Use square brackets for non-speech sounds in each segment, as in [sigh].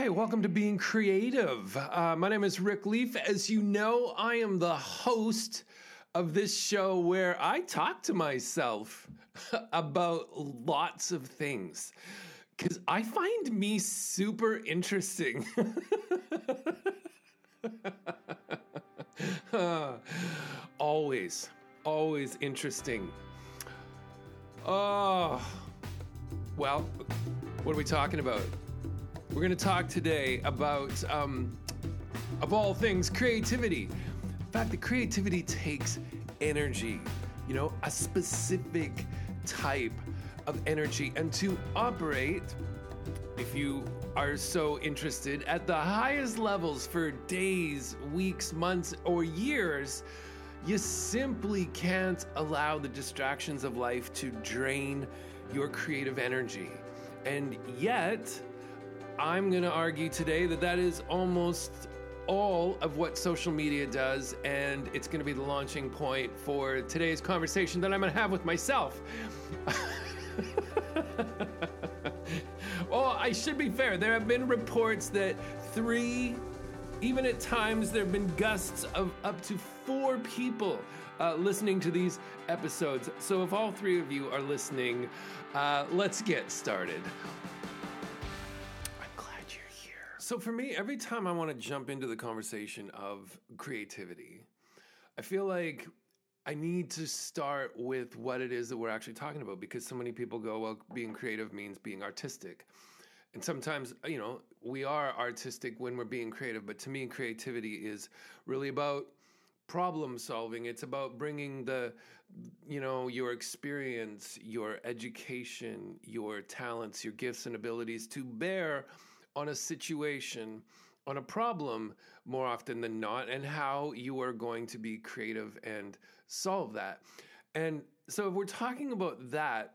Hey, welcome to Being Creative. Uh, my name is Rick Leaf. As you know, I am the host of this show where I talk to myself [laughs] about lots of things because I find me super interesting. [laughs] always, always interesting. Oh, well, what are we talking about? We're going to talk today about, um, of all things, creativity. In fact, the creativity takes energy, you know, a specific type of energy. And to operate, if you are so interested, at the highest levels for days, weeks, months, or years, you simply can't allow the distractions of life to drain your creative energy. And yet, I'm going to argue today that that is almost all of what social media does, and it's going to be the launching point for today's conversation that I'm going to have with myself. [laughs] well, I should be fair. There have been reports that three, even at times, there have been gusts of up to four people uh, listening to these episodes. So if all three of you are listening, uh, let's get started. So for me, every time I want to jump into the conversation of creativity, I feel like I need to start with what it is that we're actually talking about because so many people go, well, being creative means being artistic. And sometimes, you know, we are artistic when we're being creative, but to me, creativity is really about problem solving. It's about bringing the, you know, your experience, your education, your talents, your gifts and abilities to bear on a situation, on a problem more often than not, and how you are going to be creative and solve that. And so, if we're talking about that,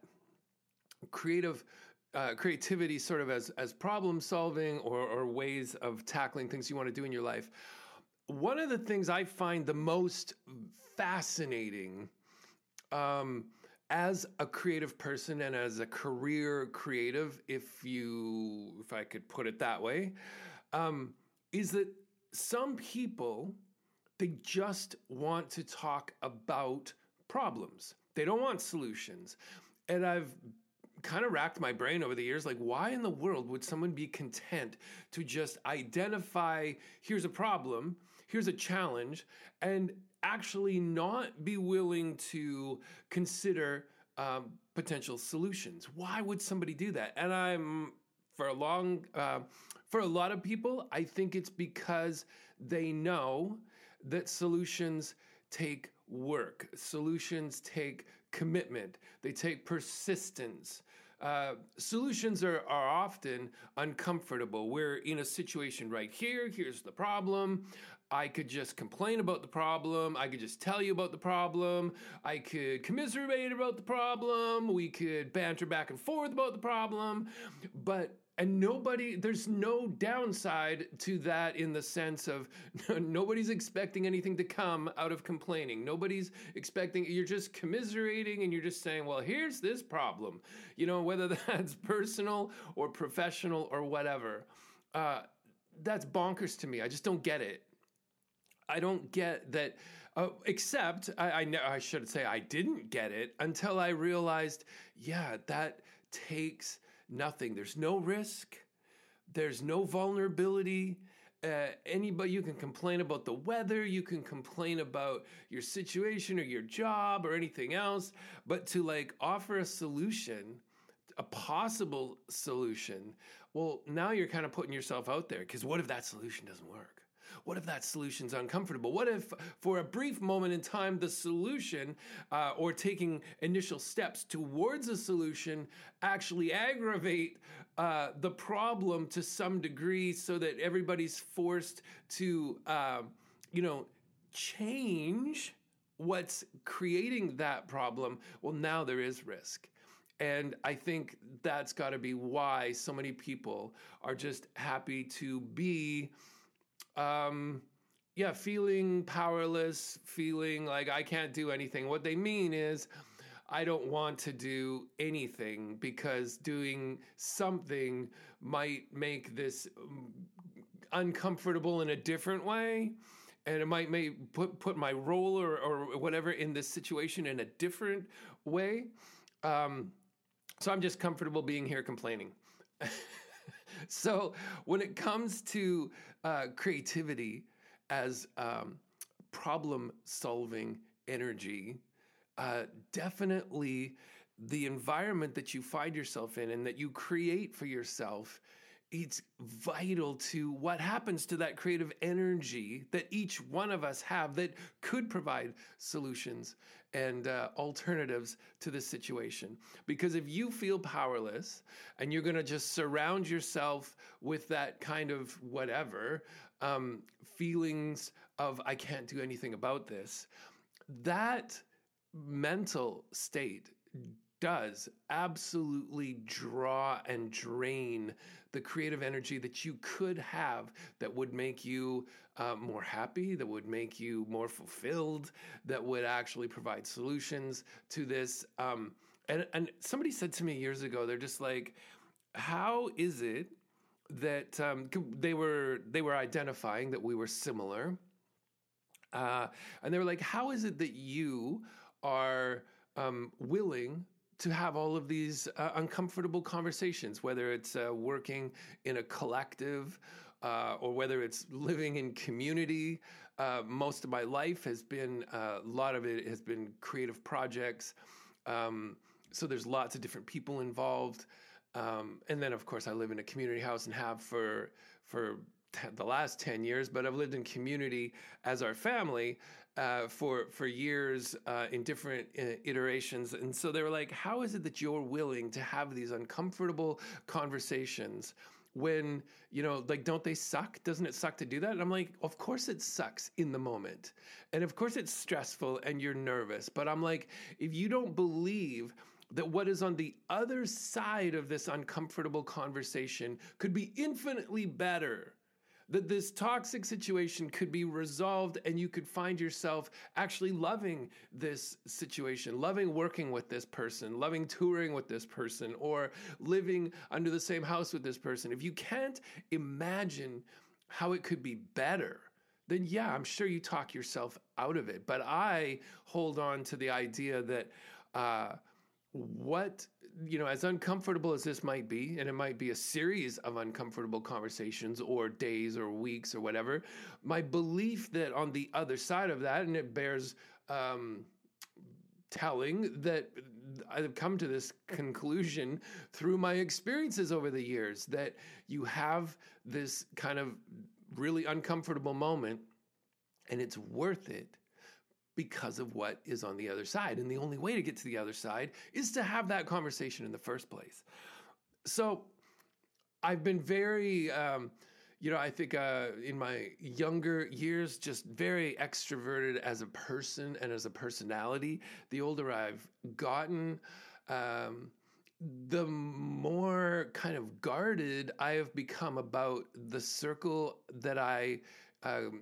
creative uh, creativity sort of as as problem solving or, or ways of tackling things you want to do in your life. One of the things I find the most fascinating um, as a creative person and as a career creative, if you, if I could put it that way, um, is that some people they just want to talk about problems. They don't want solutions. And I've kind of racked my brain over the years like why in the world would someone be content to just identify here's a problem here's a challenge and actually not be willing to consider um, potential solutions. Why would somebody do that? And I'm for a long uh, for a lot of people, I think it's because they know that solutions take work. Solutions take commitment. They take persistence. Uh, solutions are, are often uncomfortable. We're in a situation right here. Here's the problem. I could just complain about the problem. I could just tell you about the problem. I could commiserate about the problem. We could banter back and forth about the problem. But and nobody there's no downside to that in the sense of [laughs] nobody's expecting anything to come out of complaining nobody's expecting you're just commiserating and you're just saying well here's this problem you know whether [laughs] that's personal or professional or whatever uh, that's bonkers to me i just don't get it I don't get that, uh, except I, I, I should say I didn't get it until I realized, yeah, that takes nothing. There's no risk. There's no vulnerability. Uh, anybody, you can complain about the weather, you can complain about your situation or your job or anything else, but to like offer a solution, a possible solution, well, now you're kind of putting yourself out there because what if that solution doesn't work? What if that solution's uncomfortable? What if, for a brief moment in time, the solution uh, or taking initial steps towards a solution actually aggravate uh, the problem to some degree so that everybody's forced to, uh, you know, change what's creating that problem? Well, now there is risk. And I think that's got to be why so many people are just happy to be um, yeah, feeling powerless, feeling like I can't do anything. What they mean is, I don't want to do anything because doing something might make this um, uncomfortable in a different way and it might make put put my role or, or whatever in this situation in a different way. Um, so I'm just comfortable being here complaining. [laughs] so when it comes to uh, creativity as um, problem solving energy, uh, definitely the environment that you find yourself in and that you create for yourself it's vital to what happens to that creative energy that each one of us have that could provide solutions and uh, alternatives to this situation. Because if you feel powerless and you're going to just surround yourself with that kind of whatever um, feelings of, I can't do anything about this, that mental state does absolutely draw and drain the creative energy that you could have that would make you uh, more happy, that would make you more fulfilled, that would actually provide solutions to this. Um, and, and somebody said to me years ago, they're just like, how is it that um, they were they were identifying that we were similar, uh, and they were like, how is it that you are um, willing to have all of these uh, uncomfortable conversations, whether it's uh, working in a collective uh, or whether it's living in community. Uh, most of my life has been, uh, a lot of it has been creative projects. Um, so there's lots of different people involved. Um, and then, of course, I live in a community house and have for for the last 10 years, but I've lived in community as our family uh, for for years uh, in different uh, iterations, and so they were like, "How is it that you're willing to have these uncomfortable conversations?" When you know, like, don't they suck? Doesn't it suck to do that? And I'm like, of course it sucks in the moment, and of course it's stressful and you're nervous. But I'm like, if you don't believe that what is on the other side of this uncomfortable conversation could be infinitely better that this toxic situation could be resolved and you could find yourself actually loving this situation, loving working with this person, loving touring with this person, or living under the same house with this person. If you can't imagine how it could be better, then yeah, I'm sure you talk yourself out of it. But I hold on to the idea that uh, what you know, as uncomfortable as this might be, and it might be a series of uncomfortable conversations or days or weeks or whatever, my belief that on the other side of that, and it bears um, telling that I've come to this conclusion through my experiences over the years that you have this kind of really uncomfortable moment and it's worth it because of what is on the other side. And the only way to get to the other side is to have that conversation in the first place. So I've been very, um, you know, I think uh, in my younger years, just very extroverted as a person and as a personality. The older I've gotten, um, the more kind of guarded I have become about the circle that I, um,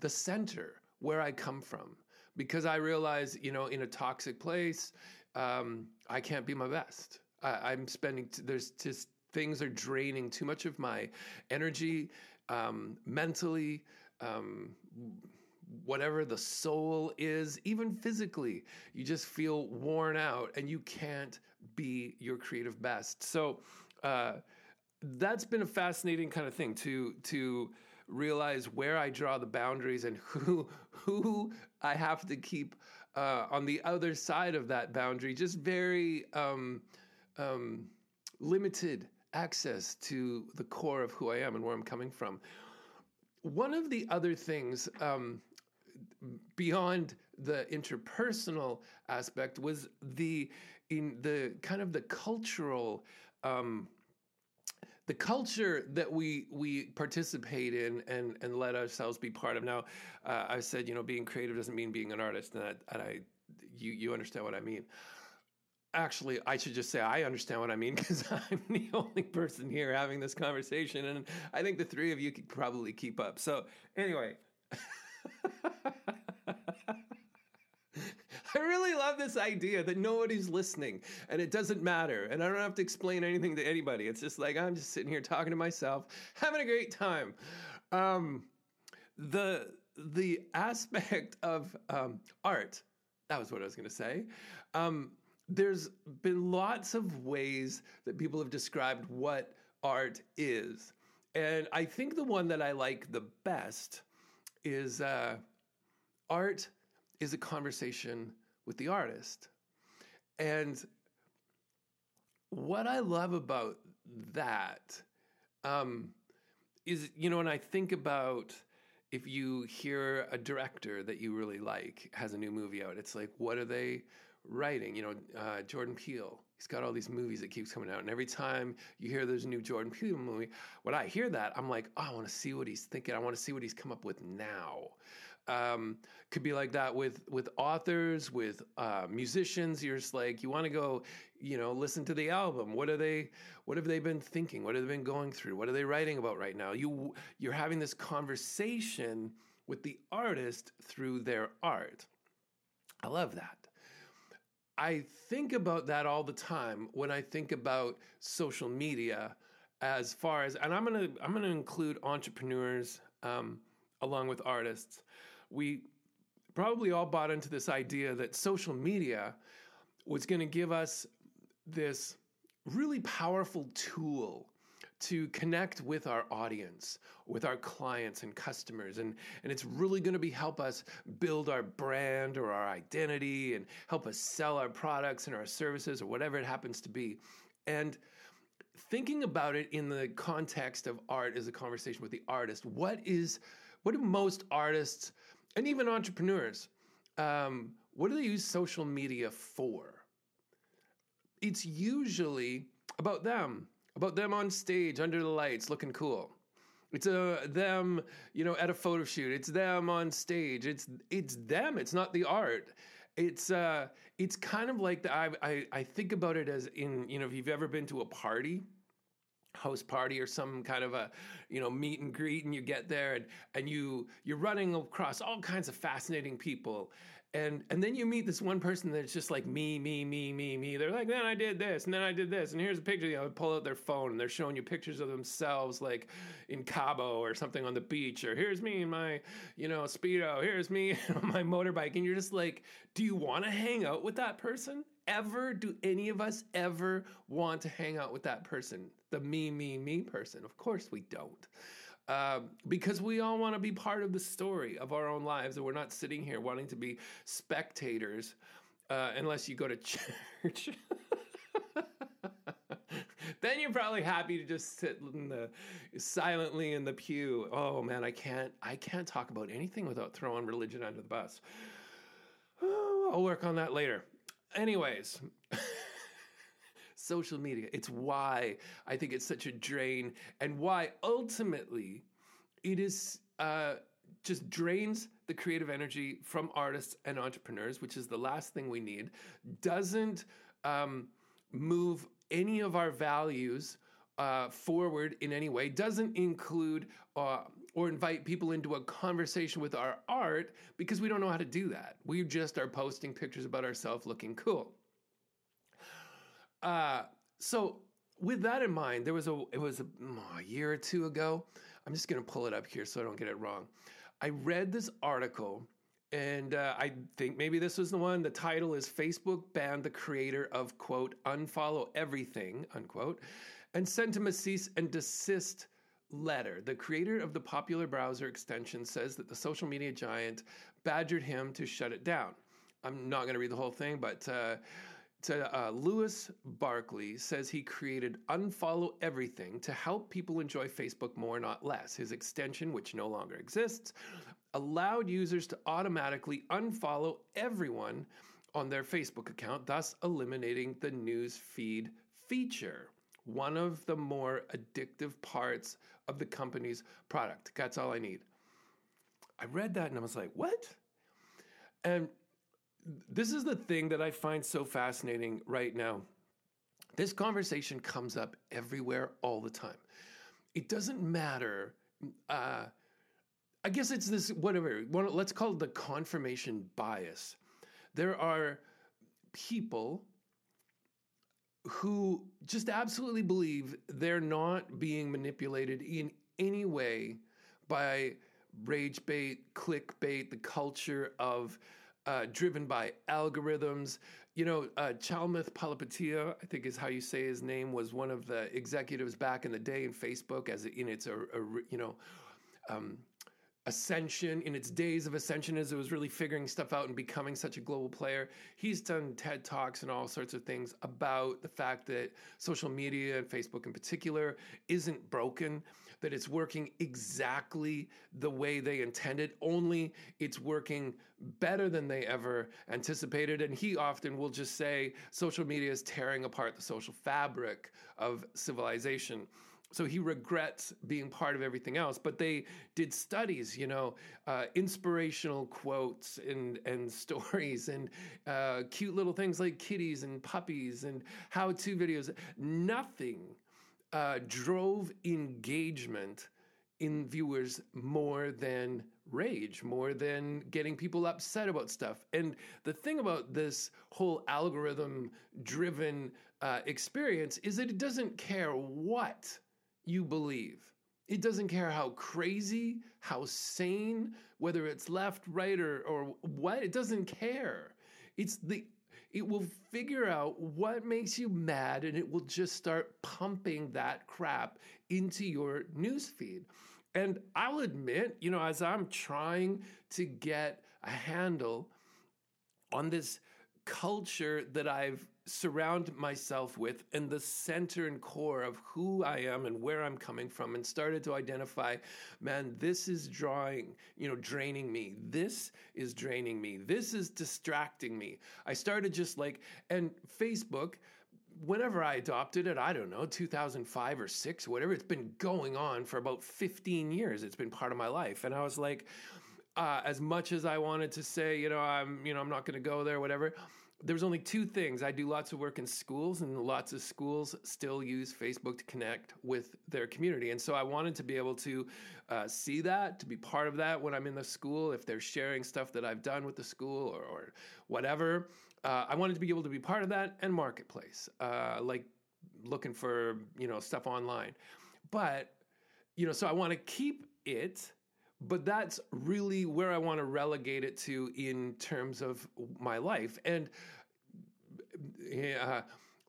the center where I come from because I realize, you know, in a toxic place, um, I can't be my best. I, am spending, t- there's just things are draining too much of my energy, um, mentally, um, whatever the soul is, even physically. You just feel worn out and you can't be your creative best. So, uh, that's been a fascinating kind of thing to, to, realize where I draw the boundaries and who [laughs] who I have to keep uh, on the other side of that boundary. Just very um, um, limited access to the core of who I am and where I'm coming from. One of the other things um, beyond the interpersonal aspect was the in the kind of the cultural um, the culture that we we participate in and and let ourselves be part of. Now, uh, I said you know being creative doesn't mean being an artist, and, I, and I you you understand what I mean. Actually, I should just say I understand what I mean [laughs] because I'm the only person here having this conversation, and I think the three of you could probably keep up. So anyway. [laughs] I really love this idea that nobody's listening and it doesn't matter. And I don't have to explain anything to anybody. It's just like I'm just sitting here talking to myself, having a great time. Um, the the aspect of um, art, that was what I was going to say. Um, there's been lots of ways that people have described what art is. And I think the one that I like the best is uh, art is a conversation with the artist. And what I love about that um, is, you know, when I think about if you hear a director that you really like has a new movie out, it's like, what are they writing? You know, uh, Jordan Peele, he's got all these movies that keeps coming out, and every time you hear there's a new Jordan Peele movie, when I hear that, I'm like, oh, I want to see what he's thinking. I want to see what he's come up with now. Um, could be like that with with authors, with uh, musicians. You're just like you want to go, you know, listen to the album. What are they? What have they been thinking? What have they been going through? What are they writing about right now? You you're having this conversation with the artist through their art. I love that. I think about that all the time when I think about social media as far as and I'm gonna I'm gonna include entrepreneurs um, along with artists we probably all bought into this idea that social media was going to give us this really powerful tool to connect with our audience, with our clients and customers. And, and it's really going to be help us build our brand or our identity and help us sell our products and our services or whatever it happens to be. And thinking about it in the context of art as a conversation with the artist, what is what do most artists and even entrepreneurs, um, what do they use social media for? It's usually about them, about them on stage under the lights looking cool. It's a uh, them, you know, at a photo shoot. It's them on stage. It's it's them. It's not the art. It's uh, it's kind of like the, I, I I think about it as in you know if you've ever been to a party house party or some kind of a you know meet and greet and you get there and and you you're running across all kinds of fascinating people. And and then you meet this one person that's just like me me me me me. They're like then i did this and then i did this. And here's a picture you know pull out their phone and they're showing you pictures of themselves like in cabo or something on the beach or here's me in my you know speedo here's me [laughs] on my motorbike. And you're just like do you want to hang out with that person ever do any of us ever want to hang out with that person the me me me person of course we don't uh, because we all want to be part of the story of our own lives, and we're not sitting here wanting to be spectators uh, unless you go to [laughs] church. [laughs] then you're probably happy to just sit in the silently in the pew. Oh man, I can't I can't talk about anything without throwing religion under the bus. [sighs] I'll work on that later. Anyways, [laughs] social media. It's why I think it's such a drain and why ultimately it is uh, just drains the creative energy from artists and entrepreneurs, which is the last thing we need, doesn't um, move any of our values uh, forward in any way, doesn't include uh, or invite people into a conversation with our art because we don't know how to do that. We just are posting pictures about ourselves looking cool. Uh, so with that in mind, there was a it was a, a year or two ago. I'm just going to pull it up here so I don't get it wrong. I read this article, and uh, I think maybe this was the one. The title is "Facebook banned the creator of quote unfollow everything unquote, and sent him a cease and desist." Letter. The creator of the popular browser extension says that the social media giant badgered him to shut it down. I'm not going to read the whole thing, but uh, to uh, Louis Barclay says he created Unfollow Everything to help people enjoy Facebook more, not less. His extension, which no longer exists, allowed users to automatically unfollow everyone on their Facebook account, thus eliminating the news feed feature. One of the more addictive parts of the company's product. That's all I need. I read that and I was like, what? And this is the thing that I find so fascinating right now. This conversation comes up everywhere all the time. It doesn't matter. Uh, I guess it's this, whatever, let's call it the confirmation bias there are people who just absolutely believe they're not being manipulated in any way by rage bait, clickbait, the culture of uh, driven by algorithms. You know, uh, Palihapitiya, I think is how you say his name, was one of the executives back in the day in Facebook as in its, a you know, um, ascension in its days of ascension as it was really figuring stuff out and becoming such a global player he's done ted talks and all sorts of things about the fact that social media and facebook in particular isn't broken that it's working exactly the way they intended only it's working better than they ever anticipated. And he often will just say social media is tearing apart the social fabric of civilization so he regrets being part of everything else but they did studies you know uh, inspirational quotes and and [laughs] stories and uh, cute little things like kitties and puppies and how-to videos nothing uh, drove engagement in viewers more than rage, more than getting people upset about stuff. And the thing about this whole algorithm driven uh, experience is that it doesn't care what you believe. It doesn't care how crazy, how sane, whether it's left, right, or, or what, it doesn't care. It's the it will figure out what makes you mad and it will just start pumping that crap into your newsfeed. And I'll admit, you know, as I'm trying to get a handle on this culture that I've surround myself with and the center and core of who I am and where I'm coming from and started to identify, man, this is drawing, you know, draining me. This is draining me. This is distracting me. I started just like, and Facebook, whenever I adopted it, I don't know, 2005 or 6, whatever, it's been going on for about 15 years. It's been part of my life. And I was like, uh, as much as I wanted to say, you know, I'm, you know, I'm not going to go there, whatever there's only two things. I do lots of work in schools, and lots of schools still use Facebook to connect with their community. And so I wanted to be able to uh, see that, to be part of that when I'm in the school, if they're sharing stuff that I've done with the school or, or whatever. Uh, I wanted to be able to be part of that and marketplace, uh, like looking for you know stuff online. But you know, so I want to keep it but that's really where I want to relegate it to in terms of my life. And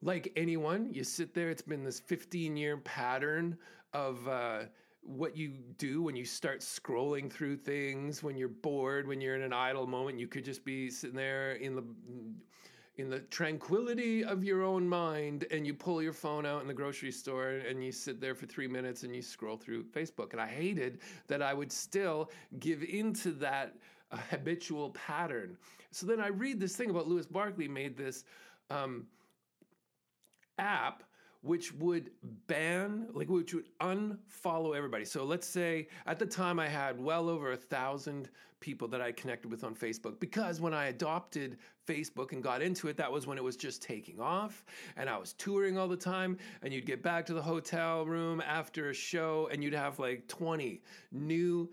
like anyone, you sit there, it's been this 15 year pattern of uh, what you do when you start scrolling through things, when you're bored, when you're in an idle moment. You could just be sitting there in the in the tranquility of your own mind and you pull your phone out in the grocery store and you sit there for three minutes and you scroll through Facebook. And I hated that I would still give into that uh, habitual pattern. So then I read this thing about Louis Barclay made this um, app which would ban, like which would unfollow everybody. So let's say at the time I had well over a thousand people that I connected with on Facebook because when I adopted Facebook and got into it, that was when it was just taking off and I was touring all the time. And you'd get back to the hotel room after a show and you'd have like 20 new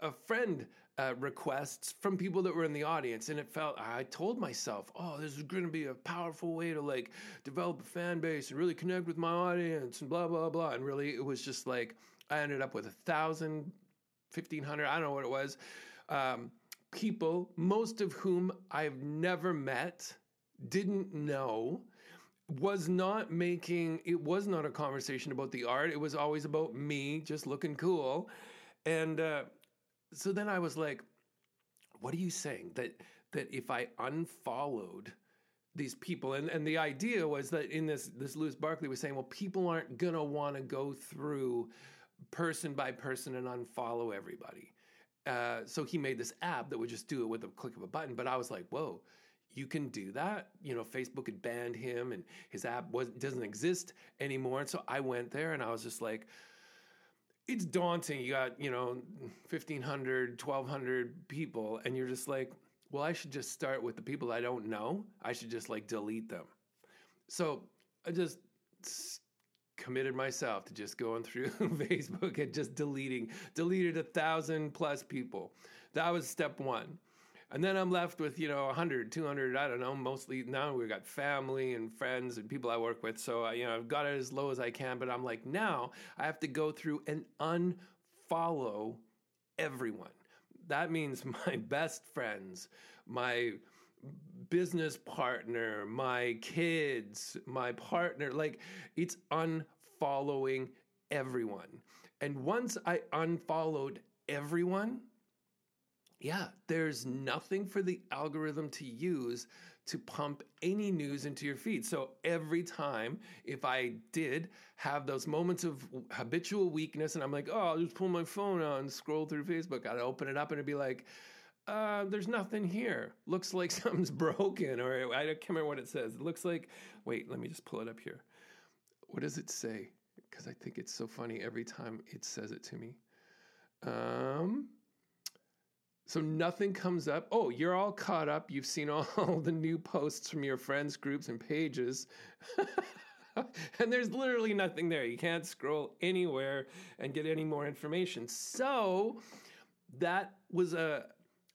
a friend uh, requests from people that were in the audience, and it felt I told myself, "Oh, this is going to be a powerful way to like develop a fan base and really connect with my audience and blah blah blah." And really, it was just like I ended up with a thousand, fifteen hundred, I don't know what it was, um, people, most of whom I've never met, didn't know was not making it was not a conversation about the art it was always about me just looking cool and uh, so then I was like, what are you saying? That that if I unfollowed these people and, and the idea was that in this this Louis Barclay was saying, well, people aren't gonna want to go through person by person and unfollow everybody. Uh, so he made this app that would just do it with a click of a button. But I was like, whoa, you can do that. You know, Facebook had banned him and his app was doesn't exist anymore. And so I went there and I was just like, it's daunting. You got, you know, 1,500, 1,200 people, and you're just like, well, I should just start with the people I don't know. I should just like delete them. So I just committed myself to just going through [laughs] Facebook and just deleting, deleted a thousand plus people. That was step one. And then I'm left with, you know, 100, 200, I don't know, mostly now we've got family and friends and people I work with. So, I, you know, I've got it as low as I can, but I'm like, now I have to go through and unfollow everyone. That means [laughs] my best friends, my business partner, my kids, my partner. Like it's unfollowing everyone. And once I unfollowed everyone, yeah, there's nothing for the algorithm to use to pump any news into your feed. So every time, if I did have those moments of habitual weakness and I'm like, oh, I'll just pull my phone out and scroll through Facebook, I'd open it up and it'd be like, uh, there's nothing here. Looks like [laughs] something's broken, or I can't remember what it says. It looks like, wait, let me just pull it up here. What does it say? Because I think it's so funny every time it says it to me. Um, so nothing comes up. Oh, you're all caught up. You've seen all [laughs] the new posts from your friends, groups, and pages. [laughs] and there's literally nothing there. You can't scroll anywhere and get any more information. So that was a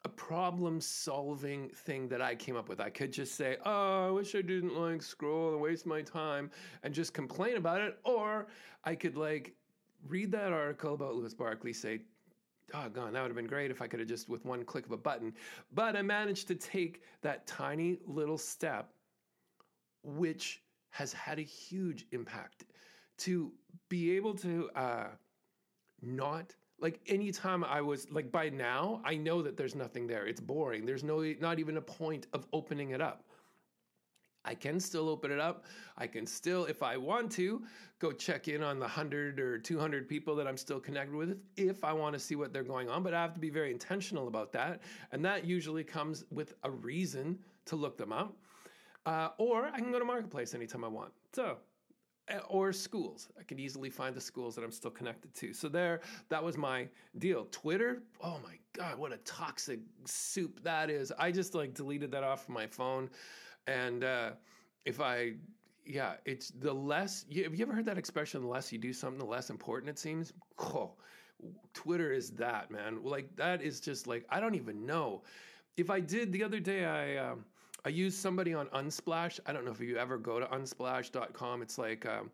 a problem solving thing that I came up with. I could just say, "Oh, I wish I didn't like scroll and waste my time and just complain about it," or I could like read that article about Louis Barclay, say, god that would have been great if i could have just with one click of a button but i managed to take that tiny little step which has had a huge impact to be able to uh, not like anytime i was like by now i know that there's nothing there it's boring there's no not even a point of opening it up I can still open it up. I can still, if I want to, go check in on the 100 or 200 people that I'm still connected with if I want to see what they're going on. But I have to be very intentional about that. And that usually comes with a reason to look them up. Uh, or I can go to Marketplace anytime I want. So, or schools. I could easily find the schools that I'm still connected to. So there, that was my deal. Twitter, oh my God, what a toxic soup that is. I just like deleted that off my phone. And uh, if I, yeah, it's the less. You, have you ever heard that expression? The less you do something, the less important it seems. Oh, Twitter is that man. Like that is just like I don't even know. If I did the other day, I. Um, I used somebody on Unsplash. I don't know if you ever go to unsplash.com. It's like um,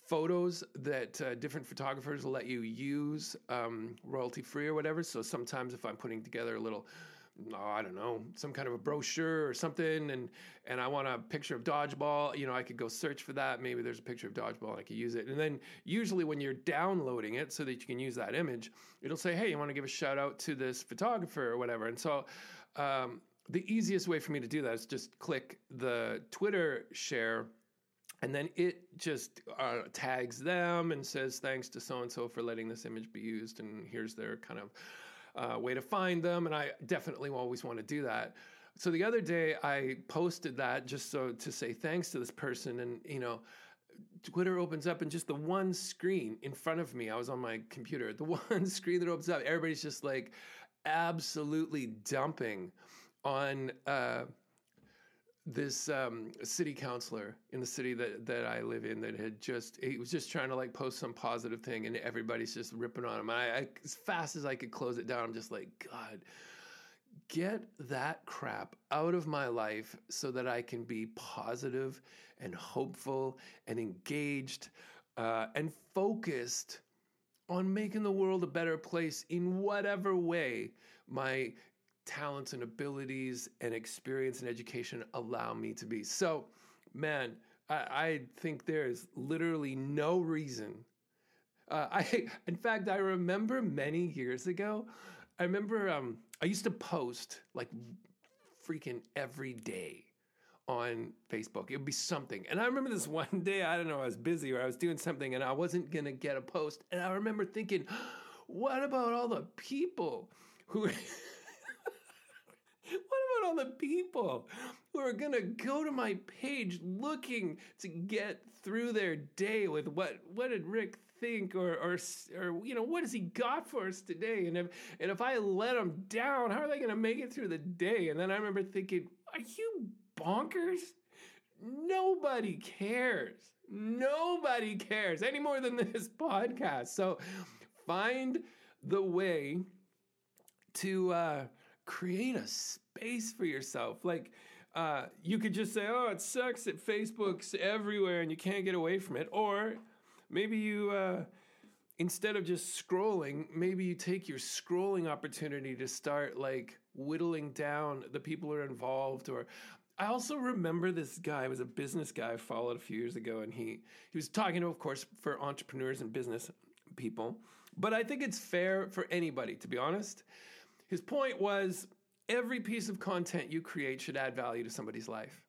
photos that uh, different photographers will let you use um, royalty free or whatever. So sometimes if I'm putting together a little oh, I don't know, some kind of a brochure or something, and and I want a picture of dodgeball, you know, I could go search for that. Maybe there's a picture of dodgeball, and I could use it. And then usually when you're downloading it, so that you can use that image, it'll say, hey, you want to give a shout out to this photographer or whatever. And so. Um, the easiest way for me to do that is just click the Twitter share and then it just uh, tags them and says thanks to so and so for letting this image be used and here's their kind of uh, way to find them. And I definitely always want to do that. So the other day I posted that just so to say thanks to this person. And, you know, Twitter opens up and just the one screen in front of me, I was on my computer, the [laughs] one screen that opens up, everybody's just like absolutely dumping on, uh, this um, city councilor in the city that, that I live in that had just he was just trying to like post some positive thing and everybody's just ripping on him. I, I as fast as I could close it down, I'm just like, God, get that crap out of my life so that I can be positive and hopeful and engaged uh, and focused on making the world a better place in whatever way my talents and abilities and experience and education allow me to be. So, man, I, I think there's literally no reason. Uh, [laughs] I, in fact, I remember many years ago. I remember um, I used to post like freaking every day on Facebook. It would be something. And I remember this [laughs] one day, I don't know, I was busy or I was doing something and I wasn't to get a post. And I remember thinking, [gasps] what about all the people who [laughs] [laughs] What about all the people who are going to go to my page looking to get through their day with what what did Rick think or or or you know what has he got for us today? And if and if I let them down how are they going to make it through the day? And then I remember thinking are you bonkers? Nobody cares. Nobody cares any more than this podcast. So find the way to uh create a space for yourself. Like, uh, you could just say, oh, it sucks that Facebook's everywhere and you can't get away from it. Or maybe you, uh, instead of just scrolling, maybe you take your scrolling opportunity to start like whittling down the people who are involved. Or I also remember this guy was a business guy I followed a few years ago, and he he was talking to, of course, for entrepreneurs and business people. But I think it's fair for anybody, to be honest. His point was every piece of content you create should add value to somebody's life.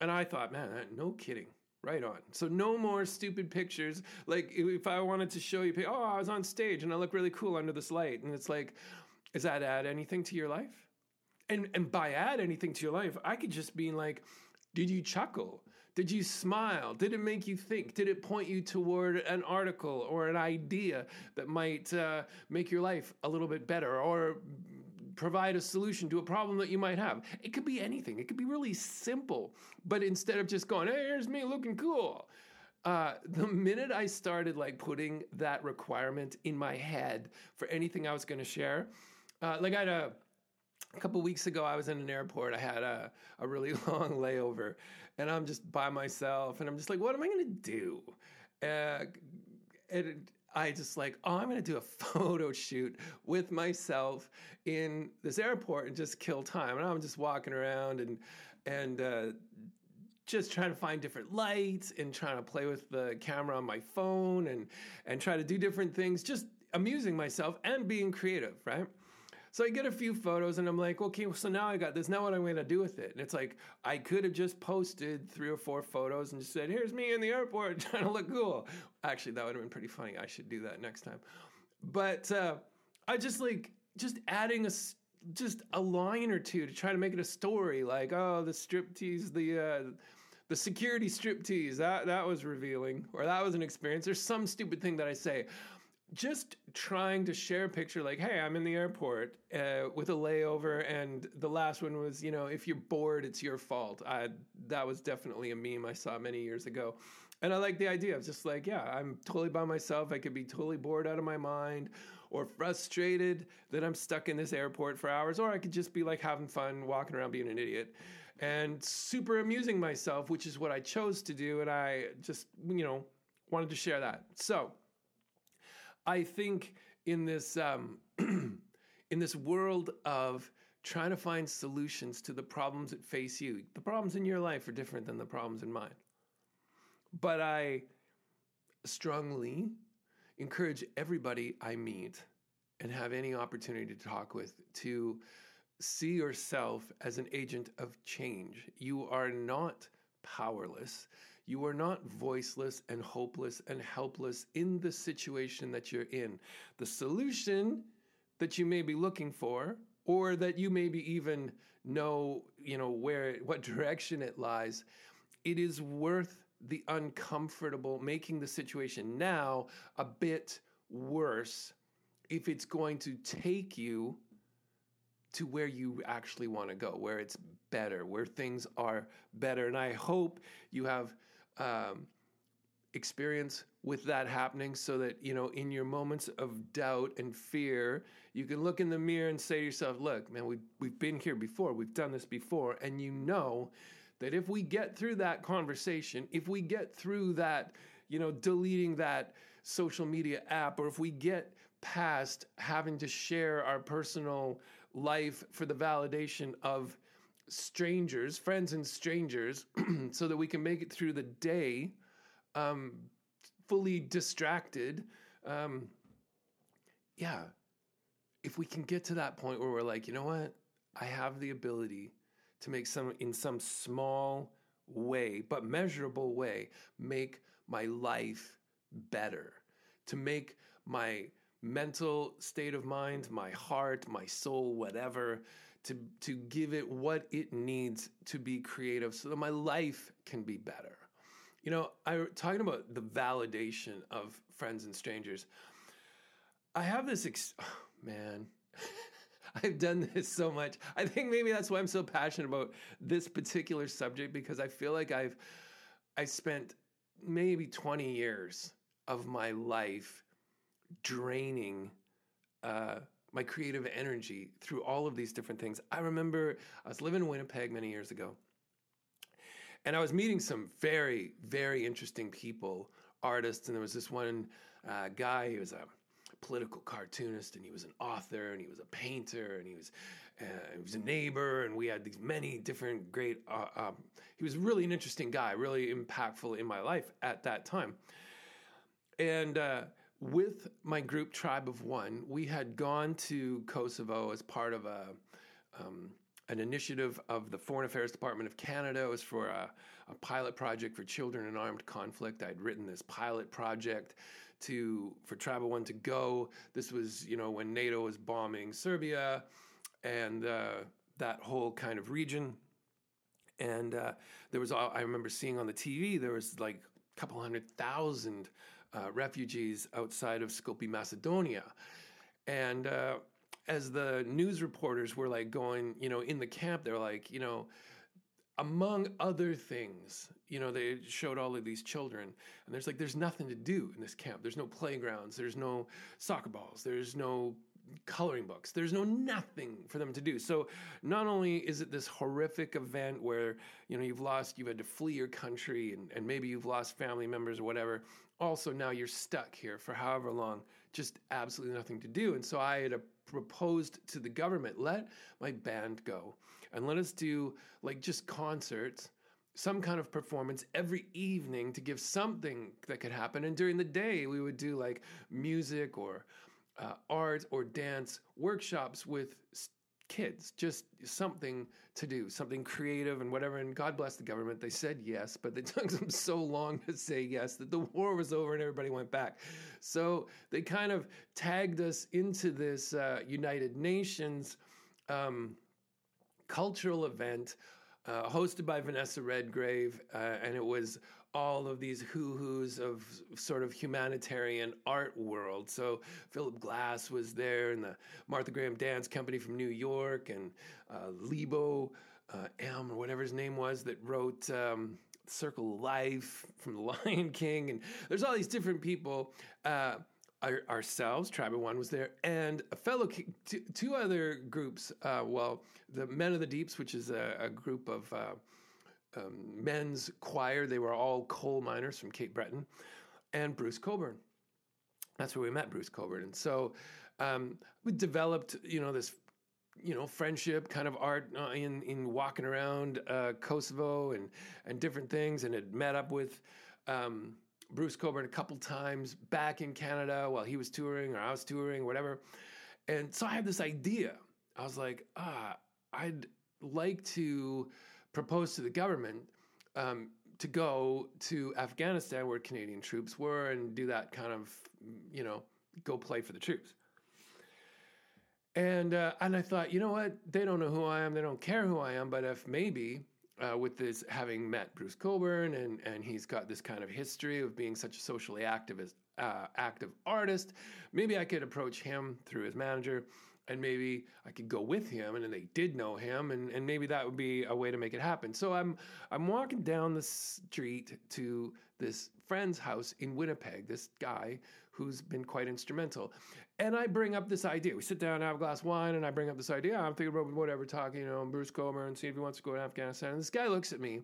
And I thought, man, no kidding. Right on. So no more stupid pictures. Like if I wanted to show you, oh, I was on stage and I look really cool under this light, and it's like, does that add anything to your life? And and by add anything to your life, I could just be like, did you chuckle? Did you smile? Did it make you think? Did it point you toward an article or an idea that might uh, make your life a little bit better or provide a solution to a problem that you might have? It could be anything. It could be really simple. But instead of just going, hey, here's me looking cool, uh, the minute I started like putting that requirement in my head for anything I was going to share, uh, like I had a a couple weeks ago, I was in an airport. I had a, a really [laughs] long layover, and I'm just by myself, and I'm just like, what am I going to do? Uh, and I just like, oh, I'm going to do a [laughs] photo shoot with myself in this airport and just kill time. And I'm just walking around and and uh, just trying to find different lights and trying to play with the camera on my phone and and try to do different things, just amusing myself and being creative, right? So I get a few photos and I'm like, okay, so now I got this. Now what I'm going to do with it? And it's like, I could have just posted three or four photos and just said, here's me in the airport [laughs] trying to look cool. Actually, that would have been pretty funny. I should do that next time. But uh, I just like, just adding a, just a line or two to try to make it a story like, oh, the striptease, the, uh, the security striptease, that, that was revealing, or that was an experience, or some stupid thing that I say just trying to share a picture like hey i'm in the airport uh, with a layover and the last one was you know if you're bored it's your fault. I, that was definitely a meme i saw many years ago. And i like the idea of just like yeah i'm totally by myself. I could be totally bored out of my mind or frustrated that i'm stuck in this airport for hours or i could just be like having fun walking around being an idiot and super amusing myself which is what i chose to do and i just you know wanted to share that. So I think in this um, [clears throat] in this world of trying to find solutions to the problems that face you, the problems in your life are different than the problems in mine. But I strongly encourage everybody I meet and have any opportunity to talk with to see yourself as an agent of change. You are not powerless. You are not voiceless and hopeless and helpless in the situation that you're in. The solution that you may be looking for, or that you maybe even know, you know, where, what [laughs] direction it lies, it is worth the uncomfortable, making the situation now a bit worse if it's going to take you to where you actually want to go, where it's better, where things are better. And I hope you have um, experience with that happening so that you know in your moments of doubt and fear you can look in the mirror and say to yourself look man we've, we've been here before. We've done this before. And you know that if we get through that conversation if we get through that you know deleting that social media app or if we get past having to share our personal life for the validation of strangers, friends and strangers, [clears throat] so that we can make it through the day um, fully distracted. Um, yeah, if we can get to that point where we're like, you know what, I have the ability to make some, in some small way, but measurable way, make my life better, to make my mental state of mind, my heart, my soul, whatever, to, to give it what it needs to be creative so that my life can be better. You know, I talking about the validation of friends and strangers. I have this ex- oh, [sighs] man. [laughs] I've done this so much. I think maybe that's why I'm so passionate about this particular subject because I feel like I've I spent maybe 20 years of my life draining uh, my creative energy through all of these different things. I remember I was living in Winnipeg many years ago, and I was meeting some very, very interesting people, artists, and there was this one uh, guy, he was a political cartoonist, and he was an author, and he was a painter, and he was uh, he was a neighbor, and we had these many different great. Uh, um, he was really an interesting guy, really impactful in my life at that time. And uh, with my group Tribe of One, we had gone to Kosovo as part of a um, an initiative of the Foreign Affairs Department of Canada. It was for a, a pilot project for children in armed conflict. I'd written this pilot project to for Tribe of One to go. This was you know when NATO was bombing Serbia and uh, that whole kind of region. And uh, there was, I remember seeing on the TV, there was like a couple hundred thousand uh, refugees outside of Skopje, Macedonia. And uh, as the news reporters were like going, you know, in the camp, they're like, you know, among other things, you know, they showed all of these children, and there's like, there's nothing to do in this camp. There's no playgrounds, there's no soccer balls, there's no coloring books. There's no nothing for them to do. So not only is it this horrific event where you know you've lost, you've had to flee your country, and, and maybe you've lost family members or whatever. Also, now you're stuck here for however long, just absolutely nothing to do. And so I had a proposed to the government, let my band go and let us do like just concerts some kind of performance every evening to give something that could happen. And during the day, we would do like music or uh, art or dance workshops with kids, just something to do, something creative and whatever. And God bless the government. They said yes, but it [laughs] took them so long to say yes that the war was over and everybody went back. So they kind of tagged us into this uh, United Nations um, cultural event. Uh, hosted by Vanessa Redgrave, uh, and it was all of these hoo-hoos of sort of humanitarian art world. So Philip Glass was there, and the Martha Graham Dance Company from New York, and uh, Lebo uh, M or whatever his name was that wrote. Um, Circle of Life from The Lion [laughs] King, and there's all these different people. Uh, our, ourselves, Tribe of One was there, and a fellow, two, two other groups. Uh, well, the Men of the Deeps, which is a, a group of uh, um, men's choir. They were all coal miners from Cape Breton, and Bruce Cockburn. That's where we met Bruce Cockburn, and so um, we developed, you know, this, you know, friendship kind of art uh, in in walking around uh, Kosovo and and different things, and had met up with. Um, Bruce Cockburn a couple times back in Canada while he was touring or I was touring, whatever. And so I had this idea. I was like, ah, I'd like to proposed to the government um, to go to Afghanistan where Canadian troops were and do that kind of, you know, go play for the troops. And uh, and I thought, you know what? They don't know who I am. They don't care who I am. But if maybe uh, with this having met Bruce Cockburn and and he's got this kind of history of being such a socially activist, uh, active artist, maybe I could approach him through his manager and maybe I could go with him and they did know him and, and maybe that would be a way to make it happen. So I'm I'm walking down the street to this friend's house in Winnipeg, this guy who's been quite instrumental. And I bring up this idea. We sit down, have a glass of wine, and I bring up this idea. I'm thinking about whatever, talking, you know, Bruce Cockburn and see if he wants to go to Afghanistan. And this guy looks at me.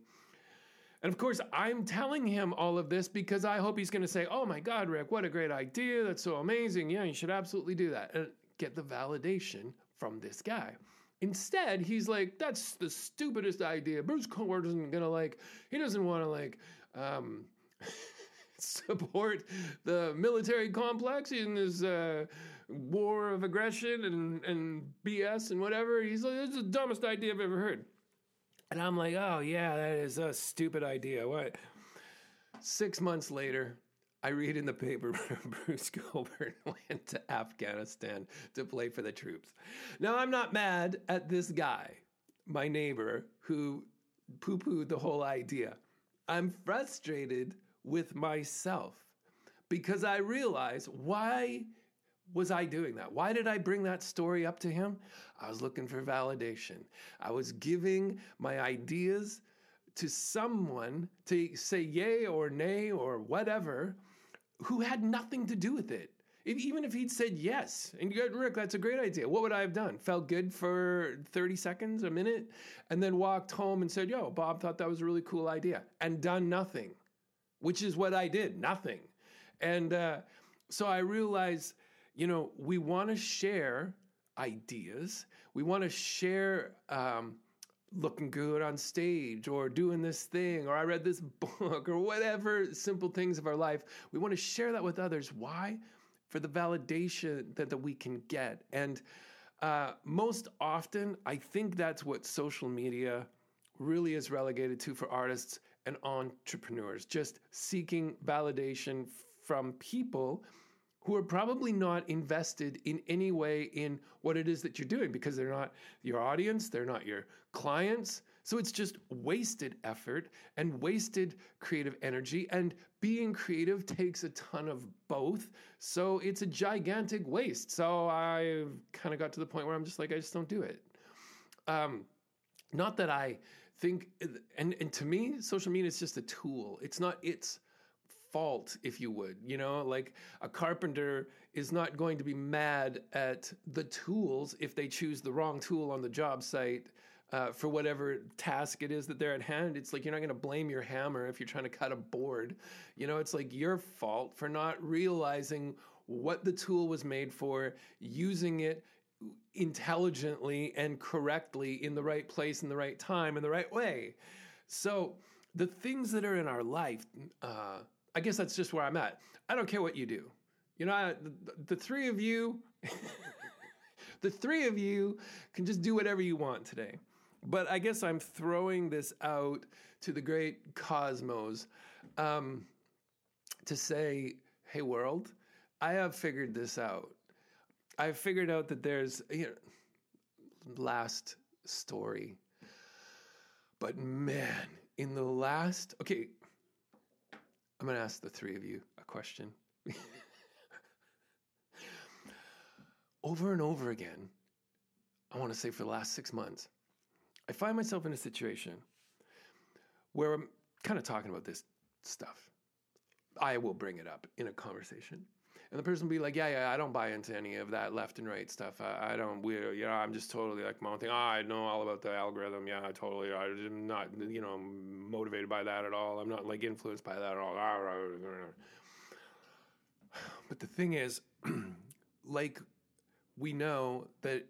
And of course, I'm telling him all of this because I hope he's going to say, Oh my God, Rick, what a great idea. That's so amazing. Yeah, you should absolutely do that. And get the validation from this guy. Instead, he's like, that's the stupidest idea. Bruce Cockburn isn't gonna like, he doesn't wanna like, um, [laughs] support the military complex in this uh, war of aggression and, and BS and whatever. He's like, it's the dumbest idea I've ever heard. And I'm like, oh, yeah, that is a stupid idea. What? Six months later, I read in the paper [laughs] Bruce Cockburn [laughs] went to Afghanistan to play for the troops. Now, I'm not mad at this guy, my neighbor, who poo pooed the whole idea. I'm frustrated with myself because I realize why was I doing that? Why did I bring that story up to him? I was looking for validation. I was giving my ideas to someone to say yay or nay or whatever who had nothing to do with it. If, even if he'd said yes, and you go, Rick, that's a great idea. What would I have done? Felt good for 30 seconds, a minute, and then walked home and said, Yo, Bob thought that was a really cool idea, and done nothing, which is what I did, nothing. And uh, so I realized, you know, we want to share ideas, we want to share. Um, looking good on stage or doing this thing or I read this [laughs] book or whatever simple things of our life. We want to share that with others. Why? For the validation that, that we can get. And uh, most often, I think that's what social media really is relegated to for artists and entrepreneurs, just seeking validation from people who are probably not invested in any way in what it is that you're doing because they're not your audience, they're not your clients. So it's just wasted effort and wasted creative energy. And being creative takes a ton of both. So it's a gigantic waste. So I've kind of got to the point where I'm just like, I just don't do it. Um, not that I think, and, and to me, social media is just a tool. It's not its fault, if you would. You know, like a carpenter is not going to be mad at the tools if they choose the wrong tool on the job site. Uh, for whatever task it is that they're at hand, it's like you're not going to blame your hammer if you're trying to cut a board. You know, it's like your fault for not realizing what the tool was made for, using it intelligently and correctly in the right place, in the right time, in the right way. So, the things that are in our life, uh, I guess that's just where I'm at. I don't care what you do. You know, I, the, the three of you, [laughs] the three of you can just do whatever you want today. But I guess I'm throwing this out to the great cosmos um, to say, hey, world, I have figured this out. I've figured out that there's, you know, last story. But man, in the last, okay, I'm going to ask the three of you a question. over and over again, I want to say for the last six months, I find myself in a situation where I'm kind of talking about this stuff. I will bring it up in a conversation. And the person will be like, yeah, yeah, I don't buy into any of that left and right stuff. I, I don't, we, you know, I'm just totally like my own thing. Oh, I know all about the algorithm. Yeah, I totally, I'm not, you know, motivated by that at all. I'm not like influenced by that at all. [sighs] But the thing is, [clears throat] like, we know that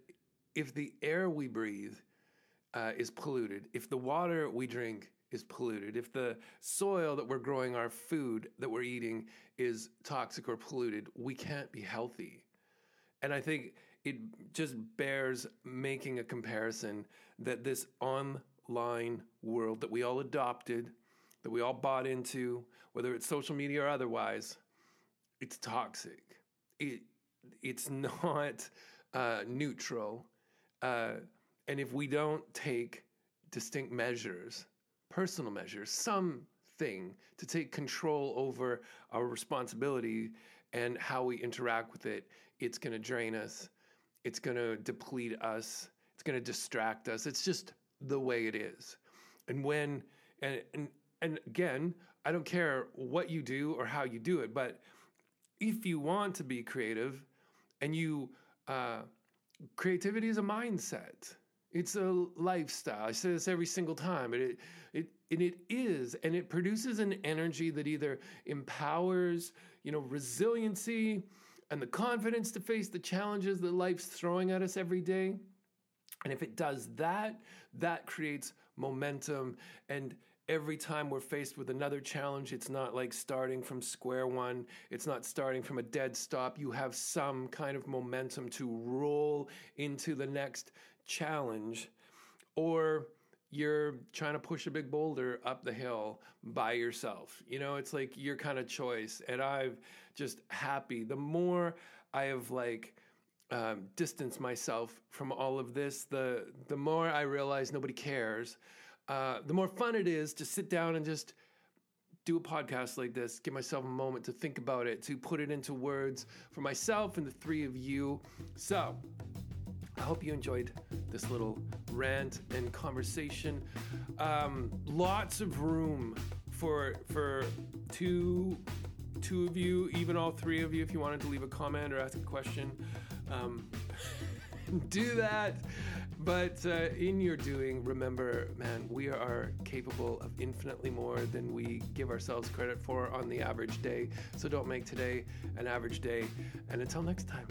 if the air we breathe uh, is polluted, if the water we drink is polluted, if the soil that we're growing our food that we're eating is toxic or polluted, we can't be healthy. And I think it just bears making a comparison that this online world that we all adopted, that we all bought into, whether it's social media or otherwise, it's toxic. It it's [laughs] not uh, neutral, uh, and if we don't take distinct measures personal measures, something to take control over our responsibility and how we interact with it, it's going to drain us. It's going to deplete us. It's going to distract us. It's just the way it is. And when, and, and, and again, I don't care what you do or how you do it, but if you want to be creative and you, uh, creativity is a mindset. It's a lifestyle. I say this every single time. It, it, and it is, and it produces an energy that either empowers, you know, resiliency and the confidence to face the challenges that life's throwing at us every day. And if it does that, that creates momentum. And every time we're faced with another challenge, it's not like starting from square one. It's not starting from a dead stop. You have some kind of momentum to roll into the next challenge, or you're trying to push a big boulder up the hill by yourself. You know, it's like your kind of choice. And I've just happy. The more I have like um, distanced myself from all of this, the the more I realize nobody cares. Uh, the more fun it is to sit down and just do a podcast like this, give myself a moment to think about it, to put it into words for myself and the three of you. So, I hope you enjoyed this little rant and conversation. Um, lots of room for for two two of you, even all three of you, if you wanted to leave a comment or ask a question, um, [laughs] do that. But uh, in your doing, remember, man, we are capable of infinitely more than we give ourselves credit for on the average day. So don't make today an average day. And until next time.